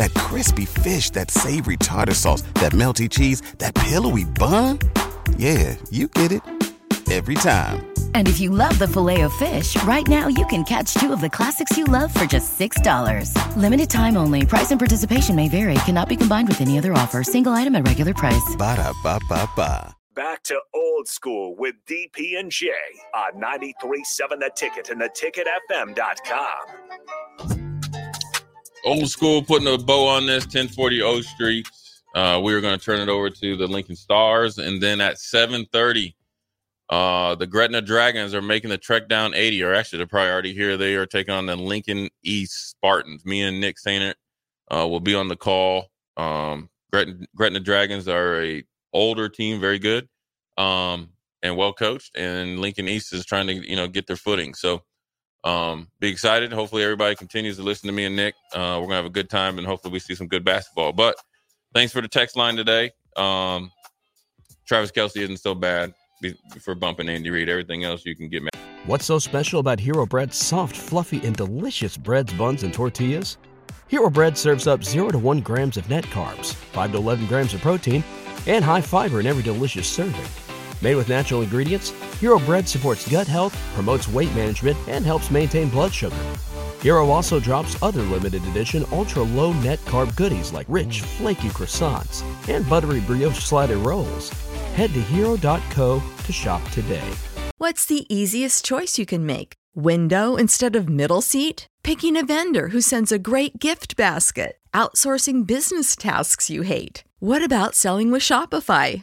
that crispy fish, that savory tartar sauce, that melty cheese, that pillowy bun. Yeah, you get it every time. And if you love the Filet-O-Fish, right now you can catch two of the classics you love for just $6. Limited time only. Price and participation may vary. Cannot be combined with any other offer. Single item at regular price. Ba da ba ba ba. Back to old school with DP and J on 93.7 The Ticket and theticketfm.com old school putting a bow on this 1040 O Street. Uh, we are going to turn it over to the Lincoln Stars, and then at 7:30, uh, the Gretna Dragons are making the trek down 80, or actually the priority here. They are taking on the Lincoln East Spartans. Me and Nick Sainert uh, will be on the call. Um, Gretna, Gretna Dragons are a older team, very good, um, and well coached, and Lincoln East is trying to you know get their footing. So um, be excited. Hopefully, everybody continues to listen to me and Nick. Uh, we're gonna have a good time, and hopefully, we see some good basketball. But thanks for the text line today. Um, Travis Kelce isn't so bad for bumping Andy Reid. Everything else you can get mad. What's so special about Hero Bread's soft, fluffy, and delicious breads, buns, and tortillas? Hero Bread serves up zero to one grams of net carbs, five to eleven grams of protein, and high fiber in every delicious serving. Made with natural ingredients, Hero Bread supports gut health, promotes weight management, and helps maintain blood sugar. Hero also drops other limited edition ultra low net carb goodies like rich, flaky croissants and buttery brioche slider rolls. Head to hero.co to shop today. What's the easiest choice you can make? Window instead of middle seat? Picking a vendor who sends a great gift basket? Outsourcing business tasks you hate? What about selling with Shopify?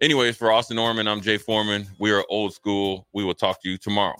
anyways, for Austin Norman, I'm Jay Foreman. We are old school. We will talk to you tomorrow.